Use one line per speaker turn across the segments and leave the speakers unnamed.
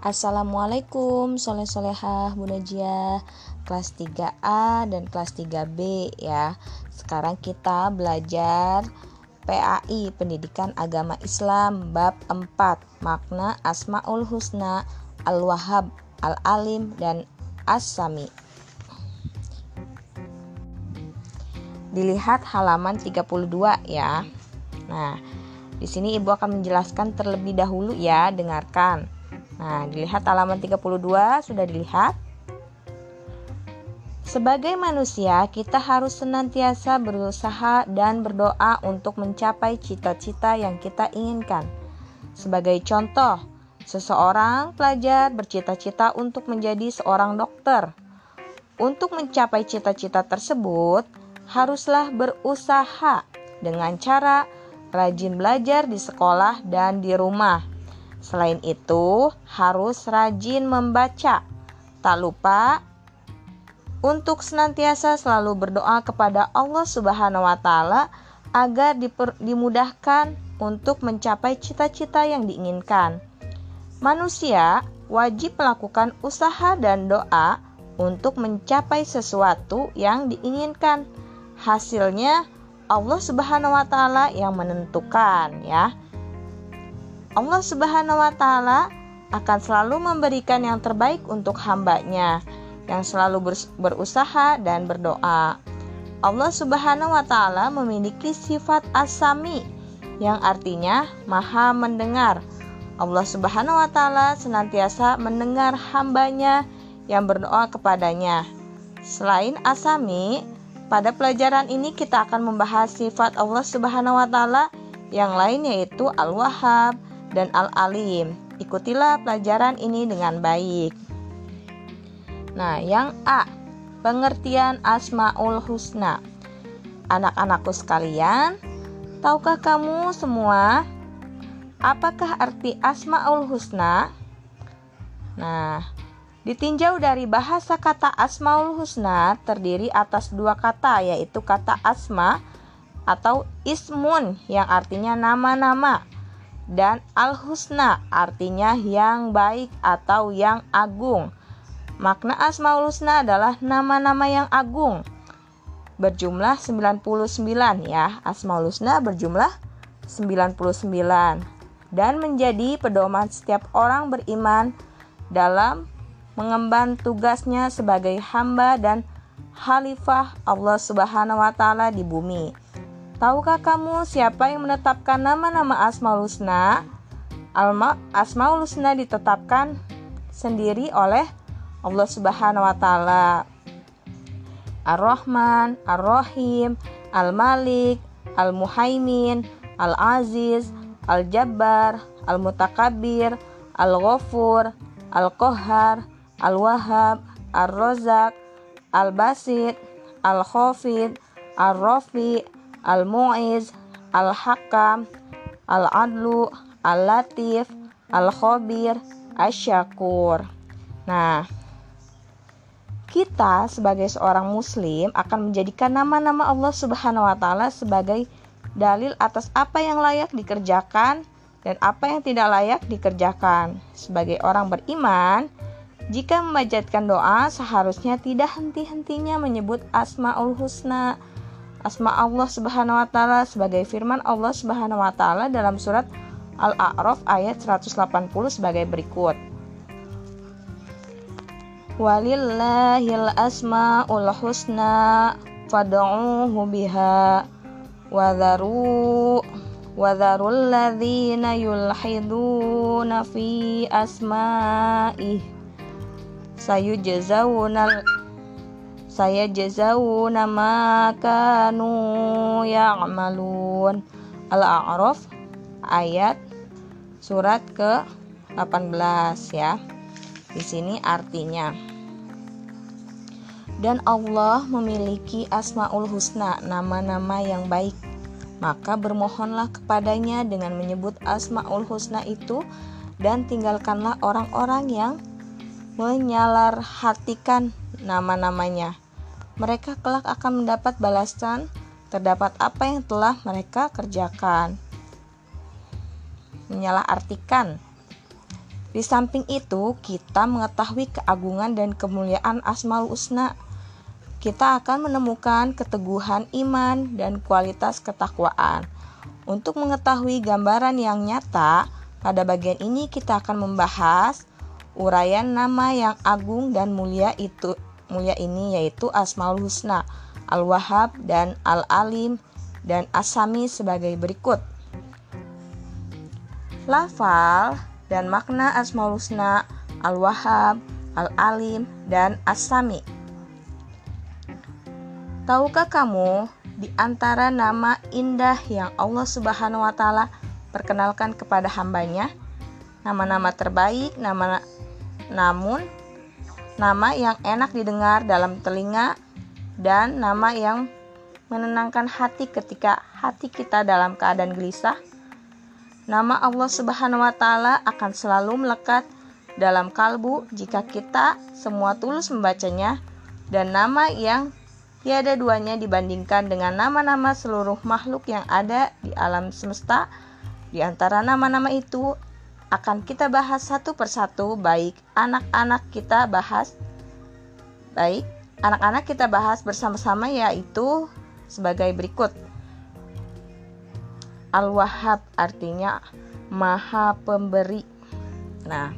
Assalamualaikum soleh solehah Bu Najia kelas 3A dan kelas 3B ya. Sekarang kita belajar PAI Pendidikan Agama Islam bab 4 makna Asmaul Husna Al-Wahhab Al-Alim dan As-Sami. Dilihat halaman 32 ya. Nah di sini ibu akan menjelaskan terlebih dahulu ya. Dengarkan Nah, dilihat halaman 32 sudah dilihat. Sebagai manusia, kita harus senantiasa berusaha dan berdoa untuk mencapai cita-cita yang kita inginkan. Sebagai contoh, seseorang pelajar bercita-cita untuk menjadi seorang dokter. Untuk mencapai cita-cita tersebut, haruslah berusaha dengan cara rajin belajar di sekolah dan di rumah Selain itu, harus rajin membaca. Tak lupa untuk senantiasa selalu berdoa kepada Allah Subhanahu wa taala agar dimudahkan untuk mencapai cita-cita yang diinginkan. Manusia wajib melakukan usaha dan doa untuk mencapai sesuatu yang diinginkan. Hasilnya Allah Subhanahu wa taala yang menentukan ya. Allah Subhanahu wa Ta'ala akan selalu memberikan yang terbaik untuk hambanya yang selalu berusaha dan berdoa. Allah Subhanahu wa Ta'ala memiliki sifat asami yang artinya Maha Mendengar. Allah Subhanahu wa Ta'ala senantiasa mendengar hambanya yang berdoa kepadanya. Selain asami, pada pelajaran ini kita akan membahas sifat Allah Subhanahu wa Ta'ala yang lain yaitu Al-Wahhab, dan Al-Alim. Ikutilah pelajaran ini dengan baik. Nah, yang A, pengertian Asmaul Husna. Anak-anakku sekalian, tahukah kamu semua apakah arti Asmaul Husna? Nah, ditinjau dari bahasa kata Asmaul Husna terdiri atas dua kata yaitu kata asma atau ismun yang artinya nama-nama dan al-husna artinya yang baik atau yang agung. Makna Asmaul Husna adalah nama-nama yang agung. Berjumlah 99 ya. Asmaul Husna berjumlah 99 dan menjadi pedoman setiap orang beriman dalam mengemban tugasnya sebagai hamba dan khalifah Allah Subhanahu wa taala di bumi. Tahukah kamu siapa yang menetapkan nama-nama Asmaul Husna? Alma Asmaul Husna ditetapkan sendiri oleh Allah Subhanahu wa taala. Ar-Rahman, Ar-Rahim, Al-Malik, Al-Muhaimin, Al-Aziz, Al-Jabbar, Al-Mutakabbir, Al-Ghafur, Al-Qahhar, Al-Wahhab, Ar-Razak, Al-Basit, Al-Khafid, Ar-Rafi, Al-Mu'iz, Al-Hakam, Al-Adlu, Al-Latif, Al-Khabir, Asyakur. Nah, kita sebagai seorang muslim akan menjadikan nama-nama Allah Subhanahu wa taala sebagai dalil atas apa yang layak dikerjakan dan apa yang tidak layak dikerjakan. Sebagai orang beriman, jika memajatkan doa seharusnya tidak henti-hentinya menyebut Asmaul Husna asma Allah Subhanahu wa taala sebagai firman Allah Subhanahu wa taala dalam surat Al-A'raf ayat 180 sebagai berikut. Walillahil asmaul husna fad'uuhu biha wadharu wadharul ladzina yulhiduna fi asma'ih sayujzauna saya jazau nama kanu ya'malun Al-A'raf ayat surat ke 18 ya. Di sini artinya dan Allah memiliki asmaul husna, nama-nama yang baik. Maka bermohonlah kepadanya dengan menyebut asmaul husna itu dan tinggalkanlah orang-orang yang menyalarhatikan nama-namanya. Mereka kelak akan mendapat balasan terdapat apa yang telah mereka kerjakan. Menyalahartikan. Di samping itu, kita mengetahui keagungan dan kemuliaan Asmaul Husna. Kita akan menemukan keteguhan iman dan kualitas ketakwaan. Untuk mengetahui gambaran yang nyata, pada bagian ini kita akan membahas uraian nama yang agung dan mulia itu mulia ini yaitu Asmaul Husna, Al-Wahhab dan Al-Alim dan Asami sebagai berikut. Lafal dan makna Asmaul Husna, Al-Wahhab, Al-Alim, dan As-Sami. Tahukah kamu di antara nama indah yang Allah Subhanahu wa taala perkenalkan kepada hambanya? Nama-nama terbaik, nama namun nama yang enak didengar dalam telinga dan nama yang menenangkan hati ketika hati kita dalam keadaan gelisah Nama Allah Subhanahu wa taala akan selalu melekat dalam kalbu jika kita semua tulus membacanya dan nama yang tiada duanya dibandingkan dengan nama-nama seluruh makhluk yang ada di alam semesta. Di antara nama-nama itu akan kita bahas satu persatu baik anak-anak kita bahas baik anak-anak kita bahas bersama-sama yaitu sebagai berikut. Al-Wahhab artinya Maha Pemberi. Nah,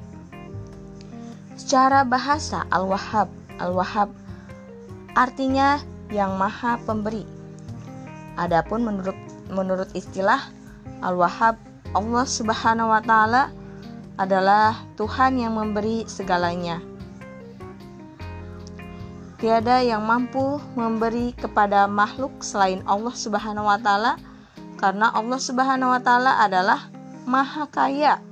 secara bahasa Al-Wahhab, Al-Wahhab artinya yang Maha Pemberi. Adapun menurut menurut istilah Al-Wahhab, Allah Subhanahu wa taala adalah Tuhan yang memberi segalanya. Tiada yang mampu memberi kepada makhluk selain Allah Subhanahu wa taala karena Allah Subhanahu wa taala adalah Maha Kaya.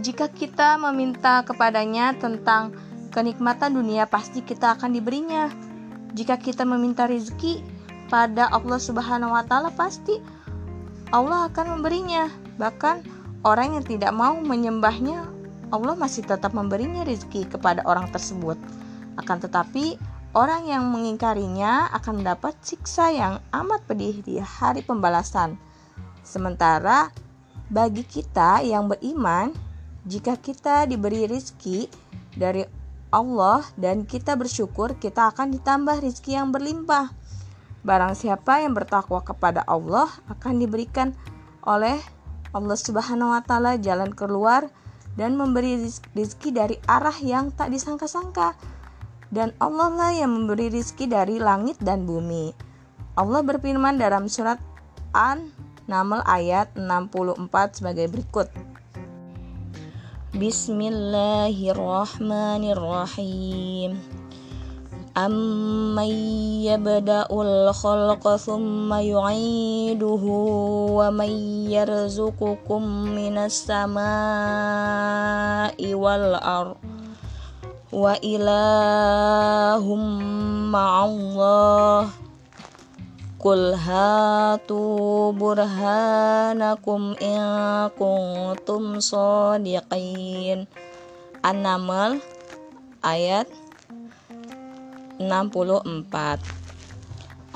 Jika kita meminta kepadanya tentang kenikmatan dunia, pasti kita akan diberinya. Jika kita meminta rezeki pada Allah Subhanahu wa taala, pasti Allah akan memberinya. Bahkan orang yang tidak mau menyembahnya, Allah masih tetap memberinya rezeki kepada orang tersebut. Akan tetapi, Orang yang mengingkarinya akan mendapat siksa yang amat pedih di hari pembalasan. Sementara bagi kita yang beriman, jika kita diberi rizki dari Allah dan kita bersyukur, kita akan ditambah rizki yang berlimpah. Barang siapa yang bertakwa kepada Allah akan diberikan oleh Allah Subhanahu wa taala jalan keluar dan memberi rizki dari arah yang tak disangka-sangka dan Allah lah yang memberi rizki dari langit dan bumi. Allah berfirman dalam surat An-Naml ayat 64 sebagai berikut. Bismillahirrahmanirrahim. Khalqa thumma yu'iduhu wa man yarzuqukum minas sama'i wal ardh wa ilahum ma'allah Qul hatu burhanakum in kuntum sadiqin An-Naml ayat 64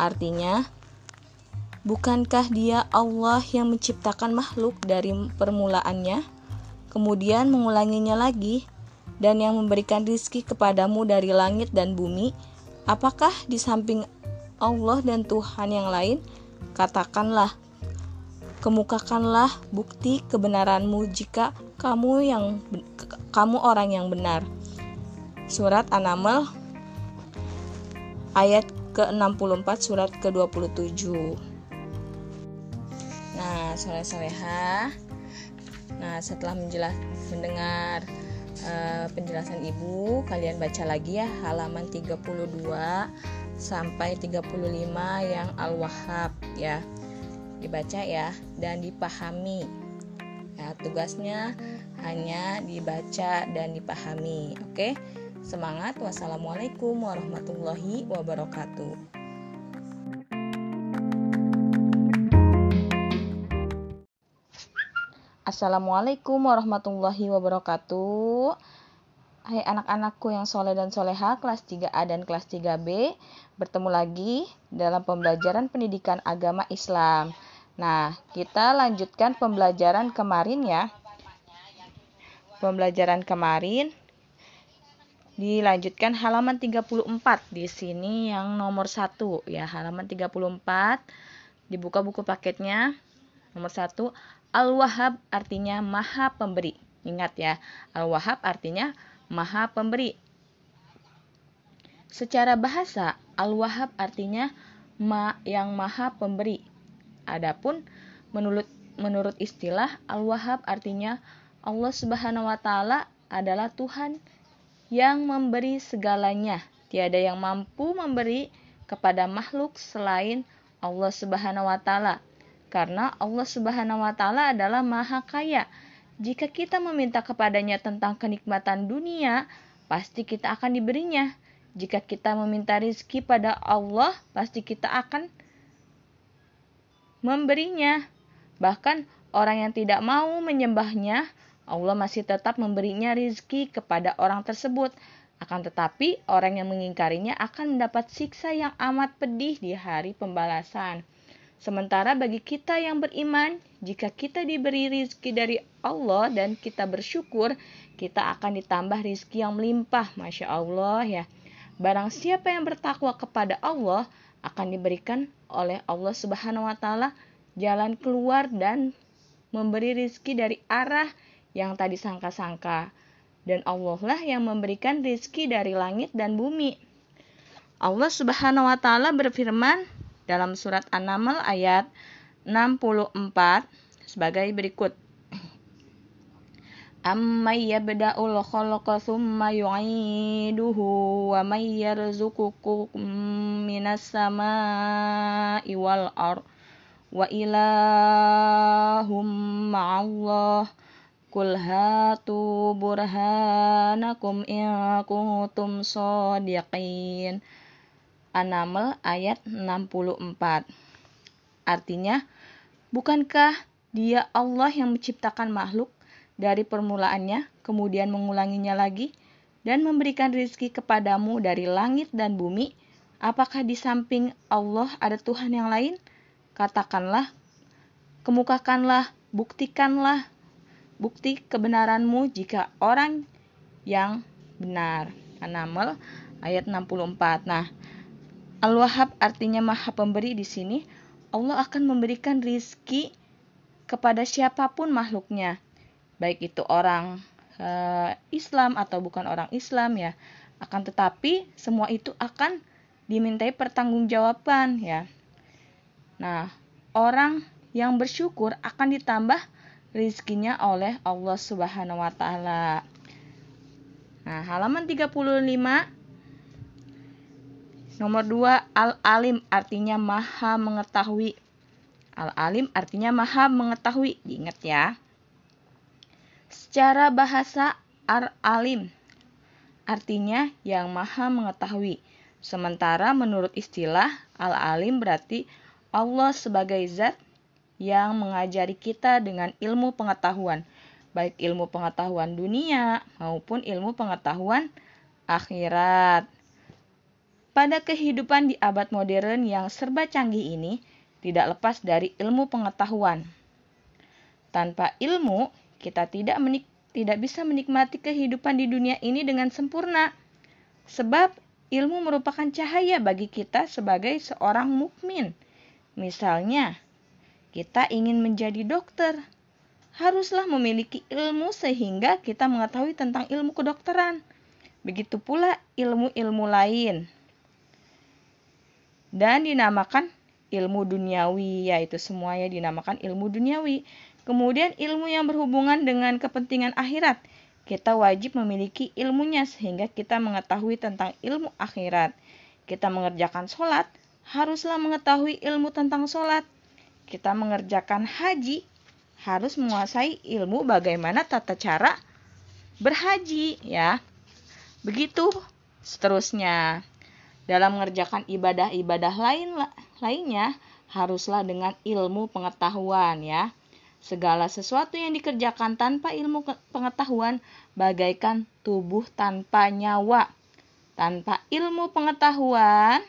Artinya Bukankah dia Allah yang menciptakan makhluk dari permulaannya kemudian mengulanginya lagi dan yang memberikan rizki kepadamu dari langit dan bumi, apakah di samping Allah dan Tuhan yang lain? Katakanlah, kemukakanlah bukti kebenaranmu jika kamu yang kamu orang yang benar. Surat An-Naml ayat ke-64 surat ke-27. Nah, sore-soreha. Nah, setelah menjelas mendengar uh, penjelasan ibu kalian baca lagi ya halaman 32 sampai 35 yang al-wahhab ya dibaca ya dan dipahami ya tugasnya hanya dibaca dan dipahami oke semangat. Wassalamualaikum warahmatullahi wabarakatuh. Assalamualaikum warahmatullahi wabarakatuh. Hai anak-anakku yang soleh dan soleha kelas 3A dan kelas 3B Bertemu lagi dalam pembelajaran pendidikan agama Islam. Nah kita lanjutkan pembelajaran kemarin ya. Pembelajaran kemarin dilanjutkan halaman 34 di sini yang nomor satu. Ya halaman 34 dibuka buku paketnya. Nomor satu Al-Wahhab artinya maha pemberi. Ingat ya Al-Wahhab artinya maha pemberi. Secara bahasa Al-Wahhab artinya ma yang maha pemberi. Adapun menurut menurut istilah Al-Wahhab artinya Allah Subhanahu wa taala adalah Tuhan yang memberi segalanya. Tiada yang mampu memberi kepada makhluk selain Allah Subhanahu wa taala. Karena Allah Subhanahu wa taala adalah Maha Kaya. Jika kita meminta kepadanya tentang kenikmatan dunia, pasti kita akan diberinya. Jika kita meminta rizki pada Allah, pasti kita akan memberinya. Bahkan orang yang tidak mau menyembahnya Allah masih tetap memberinya rizki kepada orang tersebut. Akan tetapi, orang yang mengingkarinya akan mendapat siksa yang amat pedih di hari pembalasan. Sementara bagi kita yang beriman, jika kita diberi rizki dari Allah dan kita bersyukur, kita akan ditambah rizki yang melimpah. Masya Allah ya. Barang siapa yang bertakwa kepada Allah, akan diberikan oleh Allah Subhanahu wa Ta'ala jalan keluar dan memberi rizki dari arah yang tadi sangka-sangka. Dan Allah lah yang memberikan rizki dari langit dan bumi. Allah subhanahu wa ta'ala berfirman dalam surat An-Naml ayat 64 sebagai berikut. Amman yabda'ul khalqa thumma yu'iduhu wa may yarzuqukum minas sama'i wal ar wa ilahum ma'allah Kul hatu burhanakum in kuntum shodiqin. An-Naml ayat 64. Artinya, bukankah dia Allah yang menciptakan makhluk dari permulaannya, kemudian mengulanginya lagi, dan memberikan rizki kepadamu dari langit dan bumi? Apakah di samping Allah ada Tuhan yang lain? Katakanlah, kemukakanlah, buktikanlah bukti kebenaranmu jika orang yang benar. An-Naml ayat 64. Nah, Al-Wahhab artinya Maha Pemberi di sini. Allah akan memberikan rizki kepada siapa pun makhluknya. Baik itu orang e, Islam atau bukan orang Islam ya. Akan tetapi semua itu akan dimintai pertanggungjawaban ya. Nah, orang yang bersyukur akan ditambah rizkinya oleh Allah Subhanahu wa taala. Nah, halaman 35 Nomor 2 Al-Alim artinya maha mengetahui. Al-Alim artinya maha mengetahui. Diingat ya. Secara bahasa Al-Alim artinya yang maha mengetahui. Sementara menurut istilah Al-Alim berarti Allah sebagai zat yang mengajari kita dengan ilmu pengetahuan, baik ilmu pengetahuan dunia maupun ilmu pengetahuan akhirat. Pada kehidupan di abad modern yang serba canggih ini, tidak lepas dari ilmu pengetahuan. Tanpa ilmu, kita tidak menik tidak bisa menikmati kehidupan di dunia ini dengan sempurna. Sebab ilmu merupakan cahaya bagi kita sebagai seorang mukmin. Misalnya, kita ingin menjadi dokter, haruslah memiliki ilmu sehingga kita mengetahui tentang ilmu kedokteran. Begitu pula ilmu-ilmu lain. Dan dinamakan ilmu duniawi, yaitu semuanya dinamakan ilmu duniawi. Kemudian ilmu yang berhubungan dengan kepentingan akhirat. Kita wajib memiliki ilmunya sehingga kita mengetahui tentang ilmu akhirat. Kita mengerjakan sholat, haruslah mengetahui ilmu tentang sholat kita mengerjakan haji harus menguasai ilmu bagaimana tata cara berhaji ya. Begitu seterusnya. Dalam mengerjakan ibadah-ibadah lain lainnya haruslah dengan ilmu pengetahuan ya. Segala sesuatu yang dikerjakan tanpa ilmu pengetahuan bagaikan tubuh tanpa nyawa. Tanpa ilmu pengetahuan,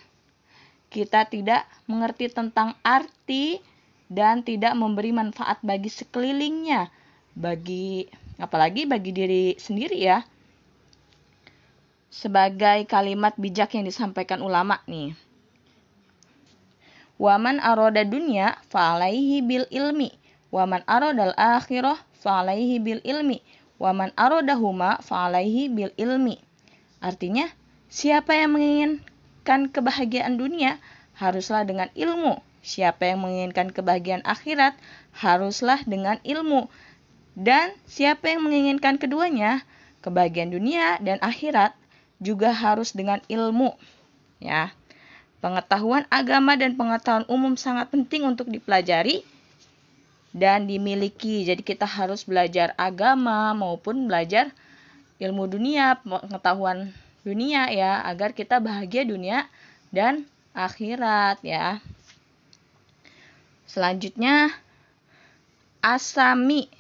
kita tidak mengerti tentang arti dan tidak memberi manfaat bagi sekelilingnya, bagi apalagi bagi diri sendiri ya. Sebagai kalimat bijak yang disampaikan ulama nih. Waman aroda dunya fa'alaihi bil ilmi. Waman arodal akhirah fa'alaihi bil ilmi. Waman arodahuma fa'alaihi bil ilmi. Artinya, siapa yang menginginkan kebahagiaan dunia, haruslah dengan ilmu. Siapa yang menginginkan kebahagiaan akhirat, haruslah dengan ilmu. Dan siapa yang menginginkan keduanya, kebahagiaan dunia dan akhirat, juga harus dengan ilmu. Ya. Pengetahuan agama dan pengetahuan umum sangat penting untuk dipelajari dan dimiliki. Jadi kita harus belajar agama maupun belajar ilmu dunia, pengetahuan dunia ya, agar kita bahagia dunia dan akhirat ya. Selanjutnya asami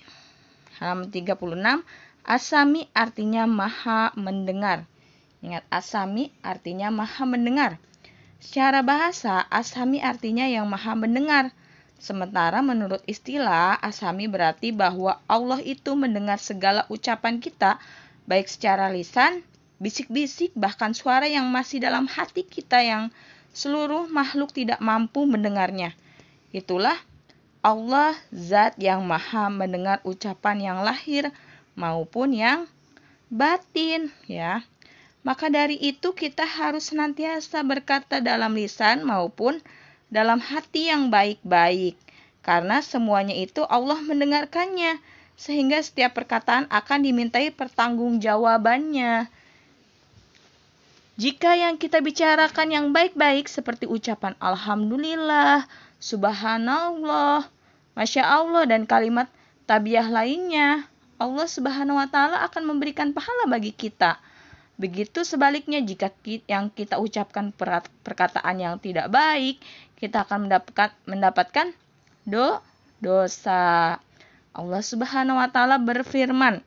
halaman 36 asami artinya maha mendengar. Ingat asami artinya maha mendengar. Secara bahasa, asami artinya yang maha mendengar. Sementara menurut istilah, asami berarti bahwa Allah itu mendengar segala ucapan kita, baik secara lisan, bisik-bisik, bahkan suara yang masih dalam hati kita yang seluruh makhluk tidak mampu mendengarnya. Itulah Allah zat yang maha mendengar ucapan yang lahir maupun yang batin ya. Maka dari itu kita harus senantiasa berkata dalam lisan maupun dalam hati yang baik-baik. Karena semuanya itu Allah mendengarkannya. Sehingga setiap perkataan akan dimintai pertanggungjawabannya. Jika yang kita bicarakan yang baik-baik seperti ucapan Alhamdulillah, Subhanallah, Masya Allah, dan kalimat tabiah lainnya, Allah Subhanahu wa Ta'ala akan memberikan pahala bagi kita. Begitu sebaliknya jika yang kita ucapkan perkataan yang tidak baik, kita akan mendapatkan do dosa. Allah Subhanahu wa taala berfirman,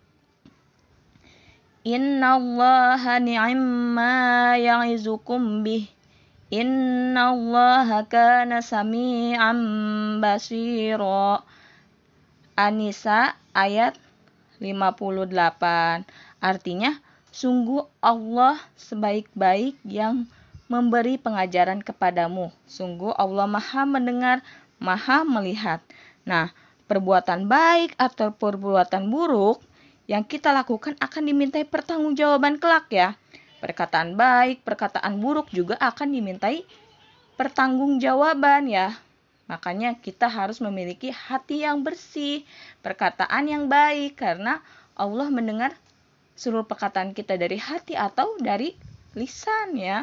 Inna Allah ni'amma ya'izukum bih. Inna Allah kana sami'an basira. Anisa ayat 58. Artinya, Sungguh Allah sebaik-baik yang memberi pengajaran kepadamu. Sungguh Allah maha mendengar, maha melihat. Nah, perbuatan baik atau perbuatan buruk yang kita lakukan akan dimintai pertanggungjawaban kelak ya. Perkataan baik, perkataan buruk juga akan dimintai pertanggungjawaban ya. Makanya kita harus memiliki hati yang bersih, perkataan yang baik karena Allah mendengar seluruh perkataan kita dari hati atau dari lisan ya.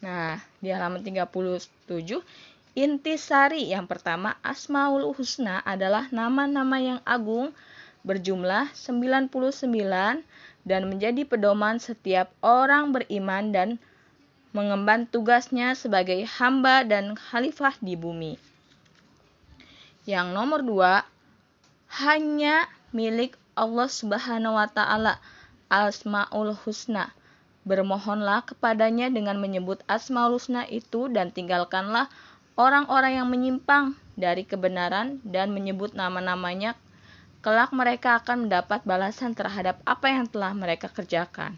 Nah, di halaman 37 intisari yang pertama Asmaul Husna adalah nama-nama yang agung berjumlah 99 dan menjadi pedoman setiap orang beriman dan mengemban tugasnya sebagai hamba dan khalifah di bumi. Yang nomor dua, hanya milik Allah Subhanahu wa taala Asmaul Husna. Bermohonlah kepadanya dengan menyebut Asmaul Husna itu dan tinggalkanlah orang-orang yang menyimpang dari kebenaran dan menyebut nama-namanya kelak mereka akan mendapat balasan terhadap apa yang telah mereka kerjakan.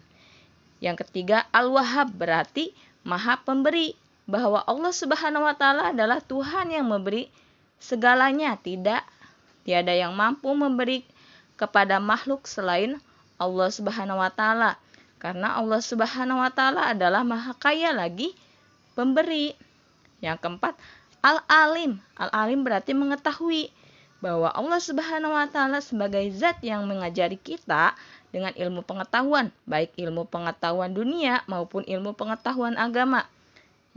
Yang ketiga, Al-Wahhab berarti Maha Pemberi, bahwa Allah Subhanahu wa taala adalah Tuhan yang memberi segalanya, tidak tiada yang mampu memberi kepada makhluk selain Allah Subhanahu wa taala. Karena Allah Subhanahu wa taala adalah Maha Kaya lagi pemberi. Yang keempat, Al-Alim. Al-Alim berarti mengetahui bahwa Allah Subhanahu wa taala sebagai zat yang mengajari kita dengan ilmu pengetahuan, baik ilmu pengetahuan dunia maupun ilmu pengetahuan agama.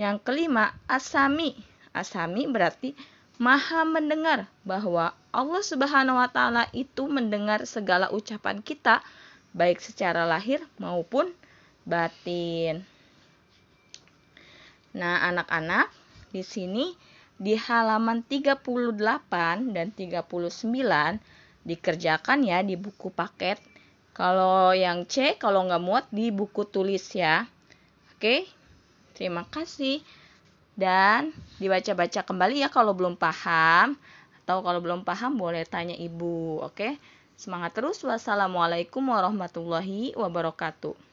Yang kelima, Asami. Asami berarti maha mendengar bahwa Allah Subhanahu wa taala itu mendengar segala ucapan kita baik secara lahir maupun batin. Nah, anak-anak, di sini di halaman 38 dan 39 dikerjakan ya di buku paket. Kalau yang C, kalau nggak muat di buku tulis ya. Oke, terima kasih. Dan dibaca-baca kembali ya kalau belum paham atau kalau belum paham boleh tanya ibu oke semangat terus wassalamualaikum warahmatullahi wabarakatuh